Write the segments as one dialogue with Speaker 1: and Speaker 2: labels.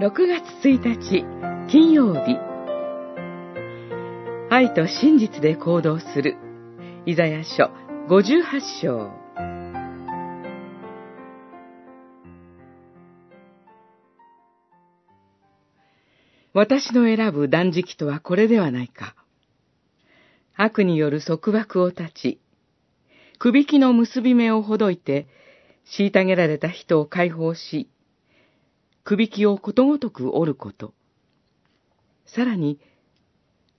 Speaker 1: 6月1日金曜日。愛と真実で行動する。イザヤ書58章。私の選ぶ断食とはこれではないか。悪による束縛を断ち、首輝きの結び目をほどいて、虐げられた人を解放し、首輝をことごとく折ること。さらに、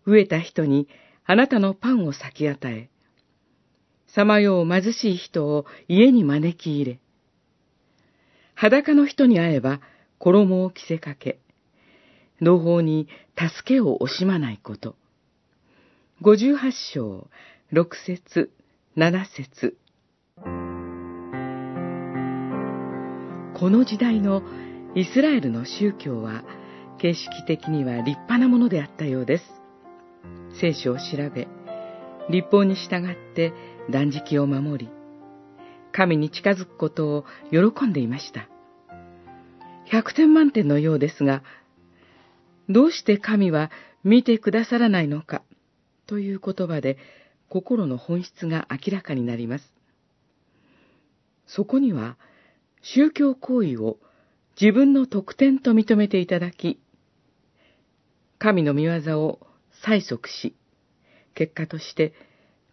Speaker 1: 飢えた人にあなたのパンを裂き与え、さまよう貧しい人を家に招き入れ、裸の人に会えば衣を着せかけ、同胞に助けを惜しまないこと。五十八章、六節、七節。この時代のイスラエルの宗教は、形式的には立派なものであったようです。聖書を調べ、立法に従って断食を守り、神に近づくことを喜んでいました。百点満点のようですが、どうして神は見てくださらないのかという言葉で心の本質が明らかになります。そこには宗教行為を自分の特典と認めていただき、神の見業を催促し、結果として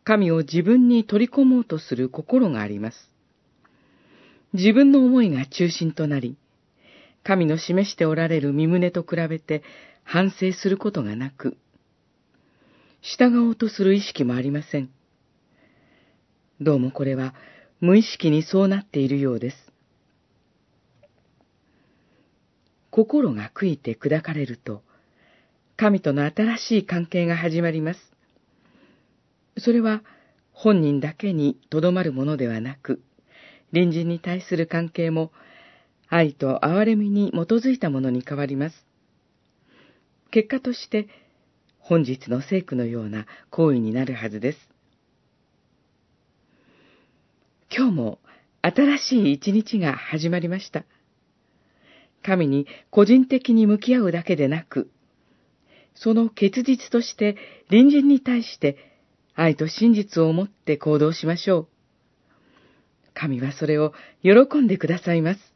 Speaker 1: 神を自分に取り込もうとする心があります。自分の思いが中心となり、神の示しておられる身胸と比べて反省することがなく、従おうとする意識もありません。どうもこれは無意識にそうなっているようです。心が悔いて砕かれると、神との新しい関係が始まります。それは本人だけにとどまるものではなく、隣人に対する関係も愛と憐れみに基づいたものに変わります。結果として、本日の聖句のような行為になるはずです。今日も新しい一日が始まりました。神に個人的に向き合うだけでなく、その結実として隣人に対して愛と真実を持って行動しましょう。神はそれを喜んでくださいます。